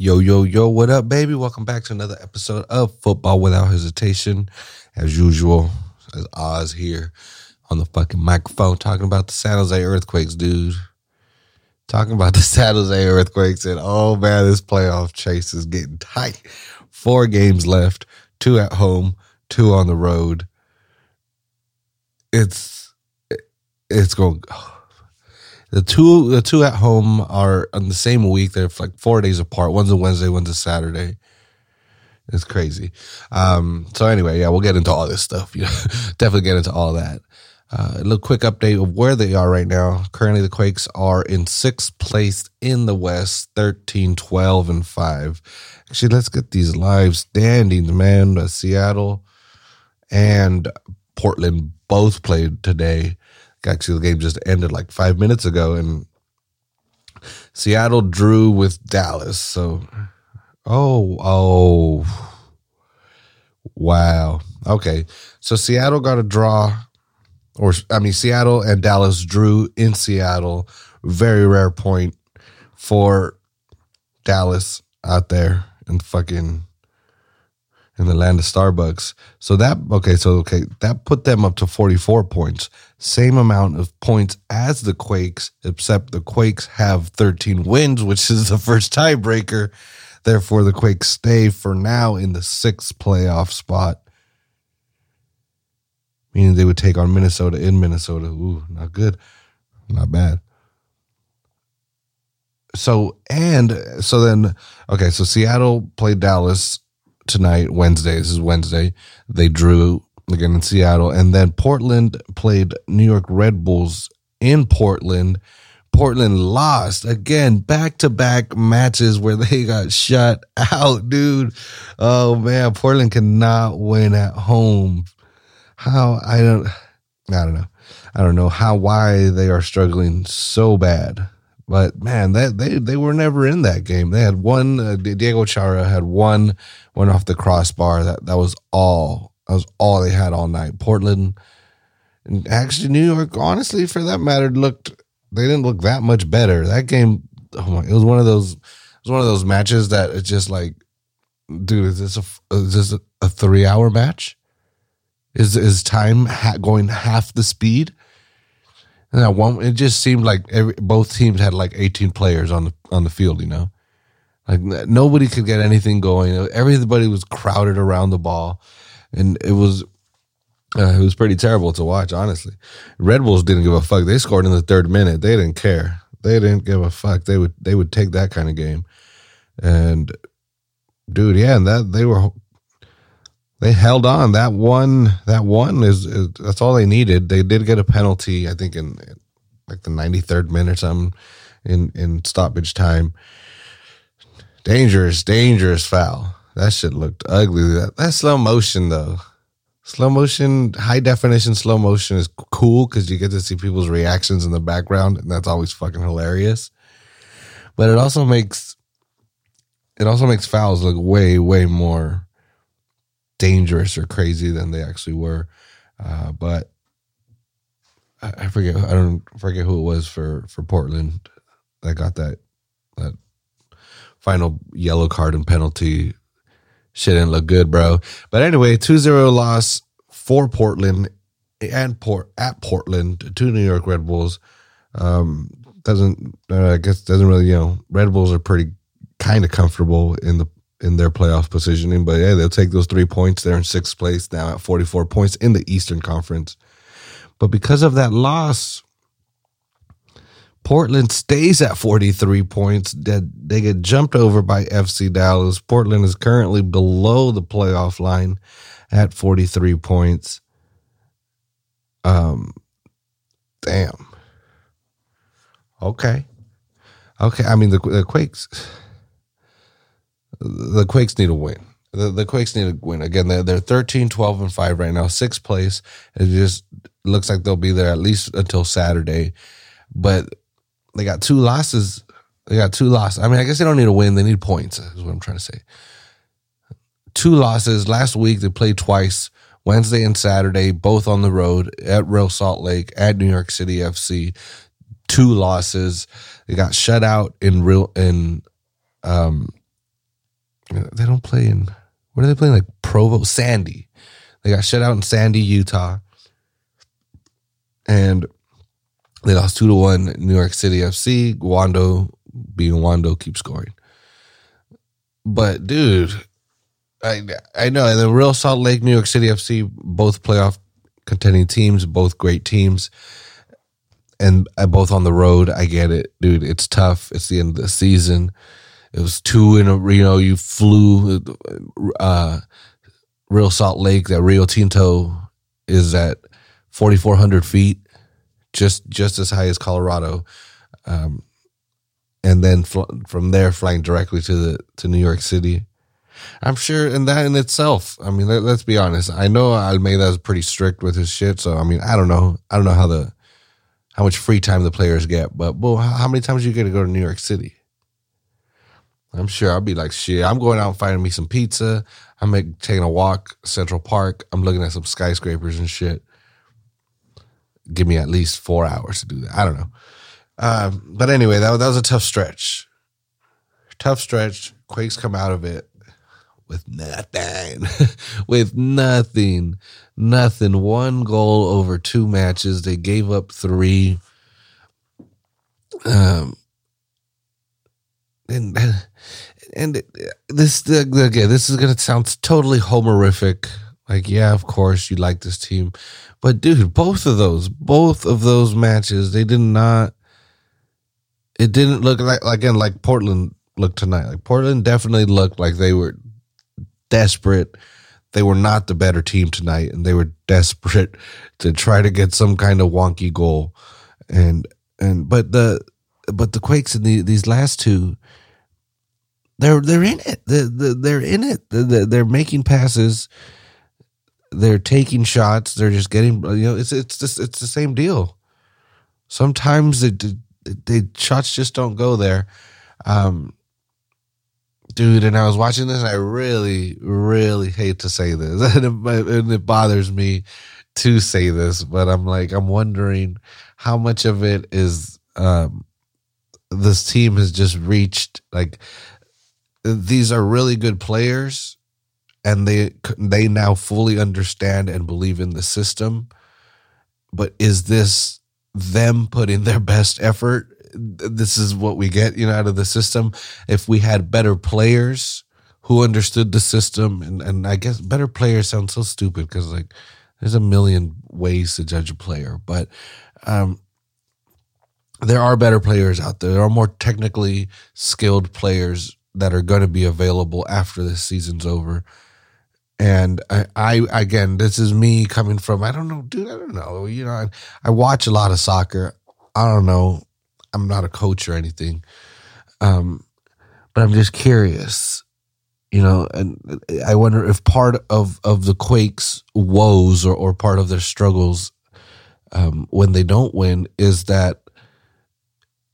Yo, yo, yo, what up, baby? Welcome back to another episode of Football Without Hesitation. As usual, as Oz here on the fucking microphone talking about the San Jose Earthquakes, dude. Talking about the San Jose Earthquakes, and oh man, this playoff chase is getting tight. Four games left, two at home, two on the road. It's it's going. The two the two at home are on the same week. They're like four days apart. One's a Wednesday, one's a Saturday. It's crazy. Um, so anyway, yeah, we'll get into all this stuff. You know, definitely get into all that. Uh, a little quick update of where they are right now. Currently, the Quakes are in sixth place in the West, 13, 12, and 5. Actually, let's get these live standings, man. Uh, Seattle and Portland both played today. Actually, the game just ended like five minutes ago, and Seattle drew with Dallas. So, oh, oh, wow. Okay, so Seattle got a draw, or I mean, Seattle and Dallas drew in Seattle. Very rare point for Dallas out there and fucking in the land of Starbucks. So that okay, so okay, that put them up to 44 points. Same amount of points as the Quakes, except the Quakes have 13 wins, which is the first tiebreaker. Therefore, the Quakes stay for now in the sixth playoff spot. Meaning they would take on Minnesota in Minnesota. Ooh, not good. Not bad. So and so then okay, so Seattle played Dallas tonight, Wednesday. This is Wednesday. They drew again in Seattle, and then Portland played New York Red Bulls in Portland. Portland lost again, back to back matches where they got shut out, dude. Oh man, Portland cannot win at home. How I don't, I don't know, I don't know how why they are struggling so bad. But man, that they they were never in that game. They had one. Uh, Diego Chara had one, went off the crossbar. That that was all. That was all they had all night. Portland, and actually New York, honestly, for that matter, looked they didn't look that much better. That game, oh my, it was one of those. It was one of those matches that it's just like, dude, is this a is this a, three hour match? Is is time ha- going half the speed? And that one, it just seemed like every, both teams had like 18 players on the on the field. You know, like nobody could get anything going. Everybody was crowded around the ball, and it was uh, it was pretty terrible to watch. Honestly, Red Bulls didn't give a fuck. They scored in the third minute. They didn't care. They didn't give a fuck. They would they would take that kind of game, and dude, yeah, and that they were they held on. That one, that one is, is, that's all they needed. They did get a penalty, I think, in, like the ninety third minute or something in in stoppage time. Dangerous, dangerous foul. That shit looked ugly. That, that slow motion though. Slow motion, high definition slow motion is cool because you get to see people's reactions in the background, and that's always fucking hilarious. But it also makes it also makes fouls look way, way more dangerous or crazy than they actually were. Uh, but I, I, forget. I don't forget who it was for for Portland that got that that final yellow card and penalty. Shit didn't look good, bro. But anyway, 2-0 loss for Portland and Port at Portland to New York Red Bulls. Um, doesn't uh, I guess doesn't really you know Red Bulls are pretty kind of comfortable in the in their playoff positioning. But yeah, they'll take those three points. They're in sixth place now at 44 points in the Eastern Conference. But because of that loss, Portland stays at 43 points. They get jumped over by FC Dallas. Portland is currently below the playoff line at 43 points. Um, damn. Okay. Okay. I mean, the, the Quakes the Quakes need a win. The, the Quakes need a win. Again, they're, they're 13, 12, and 5 right now, sixth place. It just looks like they'll be there at least until Saturday. But they got two losses. They got two losses. I mean, I guess they don't need a win. They need points, is what I'm trying to say. Two losses. Last week, they played twice Wednesday and Saturday, both on the road at Real Salt Lake, at New York City FC. Two losses. They got shut out in real in um, don't play in. What are they playing? Like Provo, Sandy. They got shut out in Sandy, Utah, and they lost two to one. New York City FC. Wando, being Wando, keeps scoring. But dude, I I know. And the Real Salt Lake, New York City FC, both playoff contending teams, both great teams and uh, both on the road. I get it, dude. It's tough. It's the end of the season. It was two in a you know you flew uh, Real Salt Lake. That Rio Tinto is at forty four hundred feet, just just as high as Colorado, um, and then fl- from there flying directly to the to New York City. I'm sure, and that in itself, I mean, let, us be honest. I know Almeyda is pretty strict with his shit, so I mean, I don't know, I don't know how the how much free time the players get. But well, how many times you going to go to New York City? I'm sure I'll be like, shit, I'm going out and finding me some pizza. I'm like, taking a walk, Central Park. I'm looking at some skyscrapers and shit. Give me at least four hours to do that. I don't know. Um, but anyway, that, that was a tough stretch. Tough stretch. Quakes come out of it with nothing, with nothing, nothing. One goal over two matches. They gave up three. Um, and and this again, this is gonna sound totally homerific. Like, yeah, of course you like this team, but dude, both of those, both of those matches, they did not. It didn't look like again like Portland looked tonight. Like Portland definitely looked like they were desperate. They were not the better team tonight, and they were desperate to try to get some kind of wonky goal. And and but the but the Quakes in the, these last two, they're they're in it. They're, they're in it. They're, they're making passes. They're taking shots. They're just getting you know it's it's just it's the same deal. Sometimes it, the shots just don't go there. Um, dude. And I was watching this, and I really, really hate to say this, and it, and it bothers me to say this, but I'm like, I'm wondering how much of it is um, this team has just reached like these are really good players and they they now fully understand and believe in the system but is this them putting their best effort this is what we get, you know, out of the system. If we had better players who understood the system, and, and I guess better players sound so stupid because like there's a million ways to judge a player, but um, there are better players out there. There are more technically skilled players that are going to be available after this season's over. And I, I, again, this is me coming from, I don't know, dude, I don't know. You know, I, I watch a lot of soccer. I don't know. I'm not a coach or anything. Um, but I'm just curious, you know, and I wonder if part of, of the Quakes' woes or, or part of their struggles um, when they don't win is that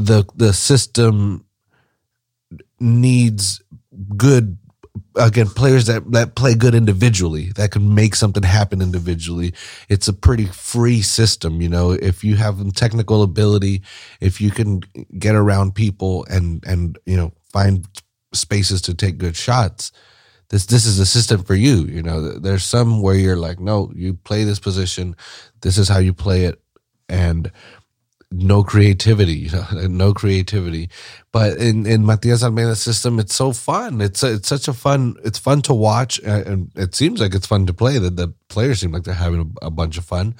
the the system needs good again players that that play good individually that can make something happen individually. It's a pretty free system you know? If you have technical ability if you can get around people and and you know find spaces to take good shots this this is a system for you you know? There's some where you're like no you play this position. This is how you play it. And no creativity, no creativity. But in in Matias Almeyda's system, it's so fun. It's it's such a fun. It's fun to watch, and it seems like it's fun to play. That the players seem like they're having a, a bunch of fun.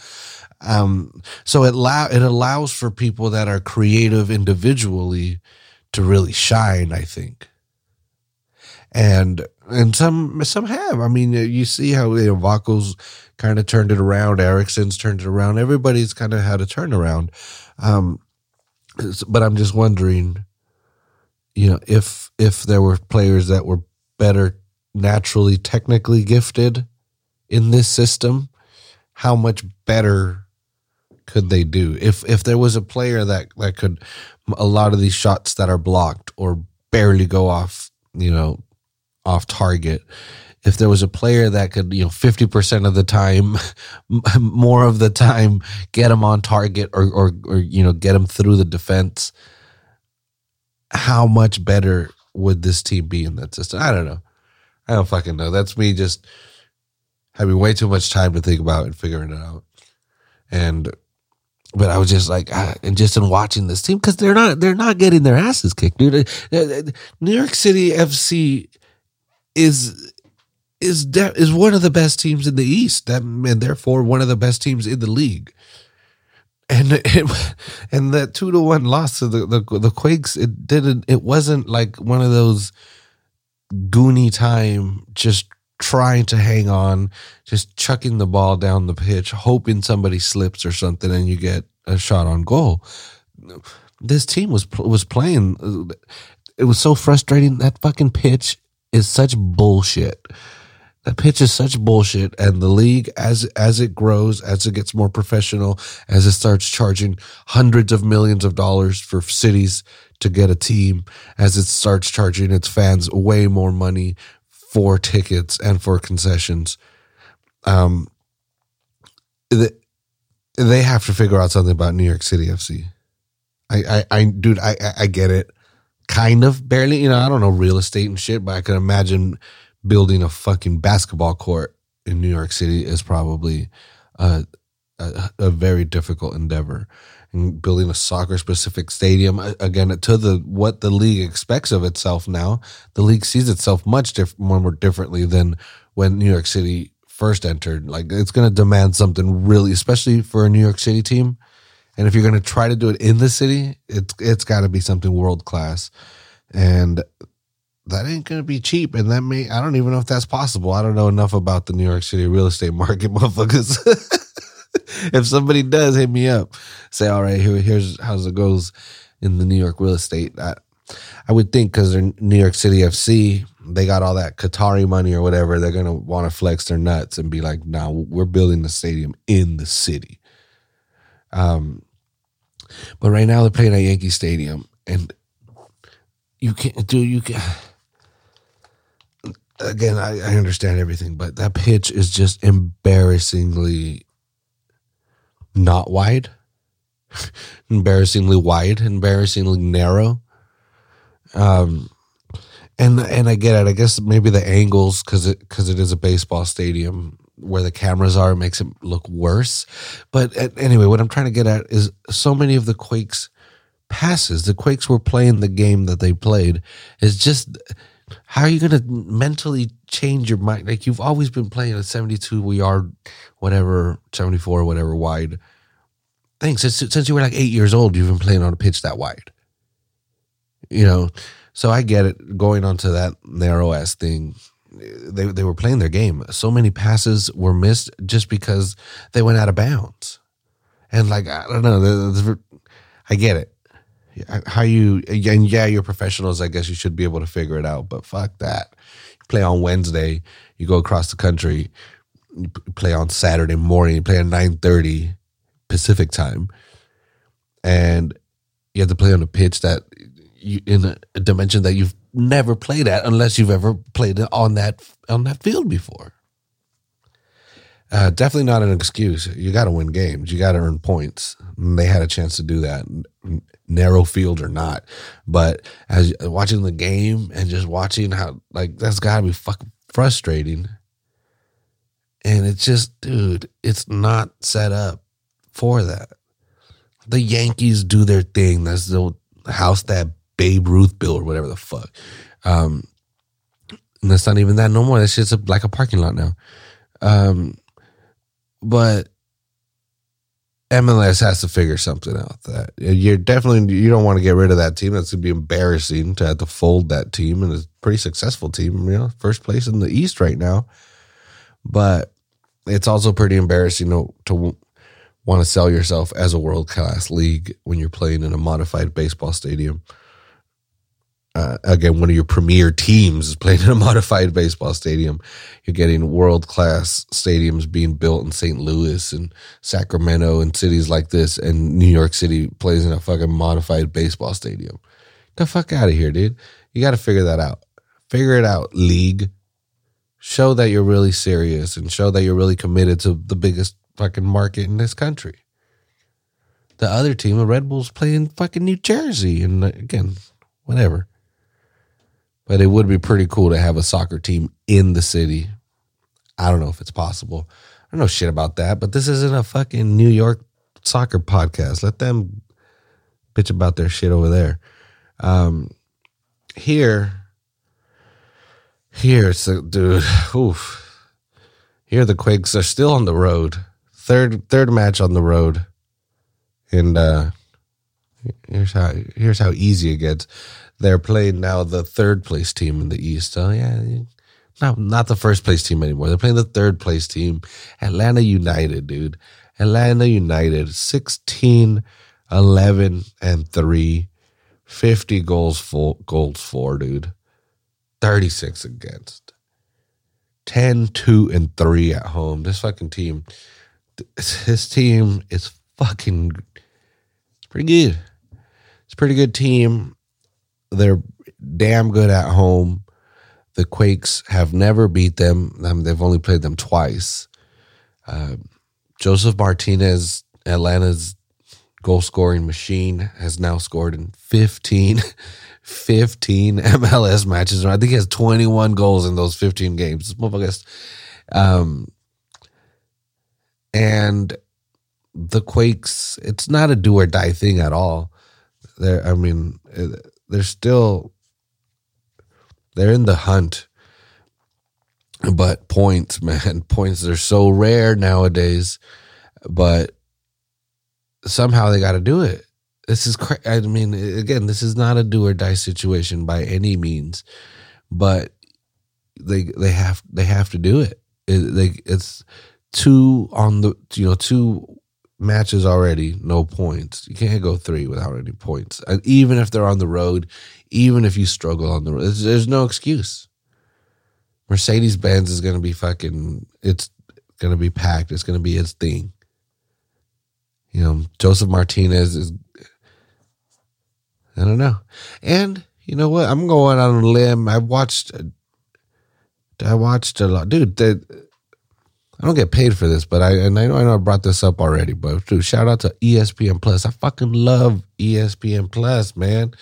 Um, so it allow it allows for people that are creative individually to really shine. I think, and and some some have. I mean, you see how you know, kind of turned it around. Eriksson's turned it around. Everybody's kind of had a turnaround. Um, but I'm just wondering, you know, if if there were players that were better naturally technically gifted in this system, how much better could they do? If if there was a player that that could a lot of these shots that are blocked or barely go off, you know, off target, if there was a player that could, you know, 50% of the time, more of the time, get him on target or, or, or, you know, get him through the defense, how much better would this team be in that system? I don't know. I don't fucking know. That's me just having way too much time to think about and figuring it out. And but I was just like, ah, and just in watching this team because they're not they're not getting their asses kicked, dude. Uh, uh, New York City FC is is de- is one of the best teams in the East, that, and therefore one of the best teams in the league. And it, and that two to one loss to the, the the Quakes, it didn't. It wasn't like one of those goony time just trying to hang on, just chucking the ball down the pitch, hoping somebody slips or something, and you get a shot on goal. This team was was playing. It was so frustrating. That fucking pitch is such bullshit. That pitch is such bullshit, and the league, as as it grows, as it gets more professional, as it starts charging hundreds of millions of dollars for cities to get a team, as it starts charging its fans way more money for tickets and for concessions, um, the, they have to figure out something about New York City FC. I, I, I dude, I, I get it, kind of barely. You know, I don't know real estate and shit, but I can imagine building a fucking basketball court in New York City is probably a, a, very difficult endeavor. And building a soccer specific stadium again to the what the league expects of itself now, the league sees itself much diff- more, more differently than when New York City first entered. Like it's going to demand something really, especially for a New York City team. And if you're going to try to do it in the city, it's it's got to be something world class. And that ain't gonna be cheap, and that may I don't even know if that's possible. I don't know enough about the New York City real estate market, motherfuckers. if somebody does hit me up, say, all right, here, here's how it goes in the New York real estate. I, I would think because they're New York City FC, they got all that Qatari money or whatever. They're gonna want to flex their nuts and be like, "Now nah, we're building the stadium in the city." Um, but right now they're playing at Yankee Stadium, and you can't do you can again, I, I understand everything, but that pitch is just embarrassingly not wide, embarrassingly wide, embarrassingly narrow. Um, and and I get it. I guess maybe the angles because it because it is a baseball stadium where the cameras are makes it look worse. But anyway, what I'm trying to get at is so many of the Quakes passes, the Quakes were playing the game that they played, is just how are you going to mentally change your mind? Like you've always been playing a 72 yard, whatever, 74, whatever wide thing. Since, since you were like eight years old, you've been playing on a pitch that wide. You know, so I get it. Going onto that narrow ass thing, they, they were playing their game. So many passes were missed just because they went out of bounds. And like, I don't know, I get it how you and yeah you're professionals i guess you should be able to figure it out but fuck that you play on wednesday you go across the country you play on saturday morning you play at 9.30 pacific time and you have to play on a pitch that you in a dimension that you've never play that unless you've ever played on that on that field before uh, definitely not an excuse. You got to win games. You got to earn points. And they had a chance to do that narrow field or not. But as watching the game and just watching how like that's got to be fucking frustrating. And it's just, dude, it's not set up for that. The Yankees do their thing. That's the house that Babe Ruth bill or whatever the fuck. Um, and that's not even that no more. That shit's like a parking lot now. Um, but MLS has to figure something out. That you're definitely you don't want to get rid of that team. That's gonna be embarrassing to have to fold that team, and it's a pretty successful team. You know, first place in the East right now. But it's also pretty embarrassing to, to want to sell yourself as a world class league when you're playing in a modified baseball stadium uh, again, one of your premier teams is playing in a modified baseball stadium. You're getting world class stadiums being built in St. Louis and Sacramento and cities like this, and New York City plays in a fucking modified baseball stadium. Get the fuck out of here, dude. You got to figure that out. Figure it out, league. Show that you're really serious and show that you're really committed to the biggest fucking market in this country. The other team, the Red Bulls, play in fucking New Jersey, and again, whatever but it would be pretty cool to have a soccer team in the city. I don't know if it's possible. I don't know shit about that, but this isn't a fucking New York soccer podcast. Let them bitch about their shit over there. Um, here, here, so dude, oof. Here the Quakes are still on the road. Third third match on the road. And uh here's how here's how easy it gets. They're playing now the third place team in the East. Oh yeah, not not the first place team anymore. They're playing the third place team, Atlanta United, dude. Atlanta United, 16, 11, and 3. 50 goals for goals for, dude. 36 against. 10, 2, and 3 at home. This fucking team. This team is fucking it's pretty good. It's a pretty good team. They're damn good at home. The Quakes have never beat them. I mean, they've only played them twice. Uh, Josef Martinez, Atlanta's goal scoring machine, has now scored in 15, 15 MLS matches. I think he has 21 goals in those 15 games. Um, and the Quakes, it's not a do or die thing at all. They're, I mean, they're still, they're in the hunt. But points, man, points, they're so rare nowadays. But somehow they got to do it. This is, cra- I mean, again, this is not a do or die situation by any means, but they they have they have to do it. it they it's two on the you know two matches already, no points. You can't go three without any points. And even if they're on the road, even if you struggle on the road, there's, there's no excuse. Mercedes Benz is going to be fucking. It's going to be packed. It's going to be its thing. You know, Josef Martinez is. I don't know, and you know what? I'm going on a limb. I watched. I watched a lot, dude. That I don't get paid for this, but I and I know I know I brought this up already, but dude, shout out to ESPN Plus. I fucking love ESPN Plus, man.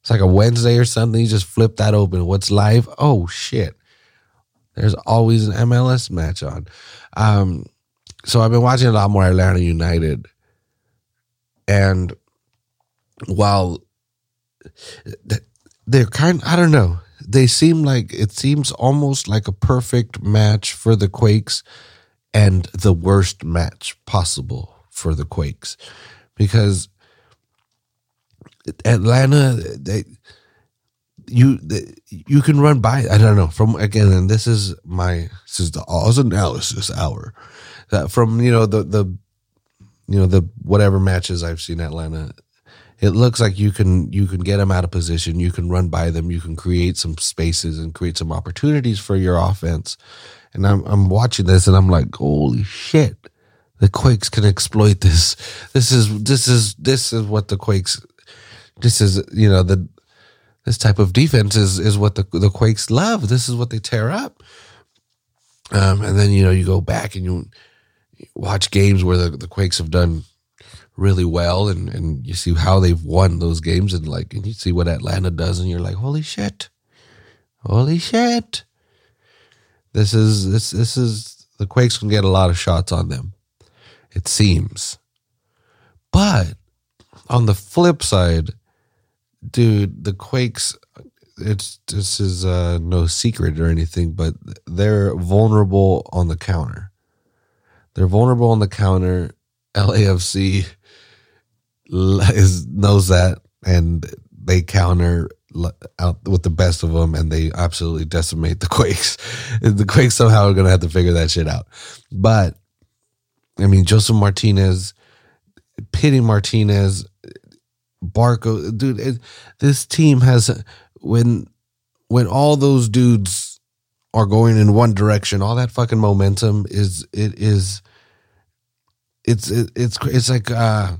It's like a Wednesday or something. You just flip that open. What's live? Oh shit. There's always an MLS match on. Um, so I've been watching a lot more Atlanta United. And while they're kind I don't know they seem like it seems almost like a perfect match for the Quakes and the worst match possible for the Quakes. Because Atlanta they you you can run by I don't know from again and this is my this is the Oz analysis hour uh, from you know the the you know the whatever matches I've seen Atlanta it looks like you can you can get them out of position. You can run by them. You can create some spaces and create some opportunities for your offense. And i'm i'm watching this and i'm like holy shit the quakes can exploit this. This is this is this is what the quakes this is you know the this type of defense is is what the the quakes love. This is what they tear up. Um and then you know you go back and you watch games where the, the quakes have done really well and, and you see how they've won those games and like and you see what Atlanta does and you're like, holy shit. Holy shit. This is this this is the Quakes can get a lot of shots on them. It seems. But on the flip side, dude, the Quakes it's this is uh, no secret or anything, but they're vulnerable on the counter. They're vulnerable on the counter. LAFC is knows that, and they counter out with the best of them, and they absolutely decimate the Quakes. the Quakes somehow are going to have to figure that shit out. But I mean, Josef Martinez, Pity Martinez, Barco, dude, it, this team has when when all those dudes are going in one direction, all that fucking momentum is it is it's it, it's it's like uh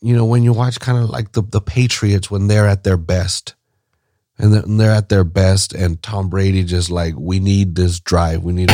you know, when you watch kind of like the, the Patriots when they're at their best and they're at their best and Tom Brady just like, we need this drive. We need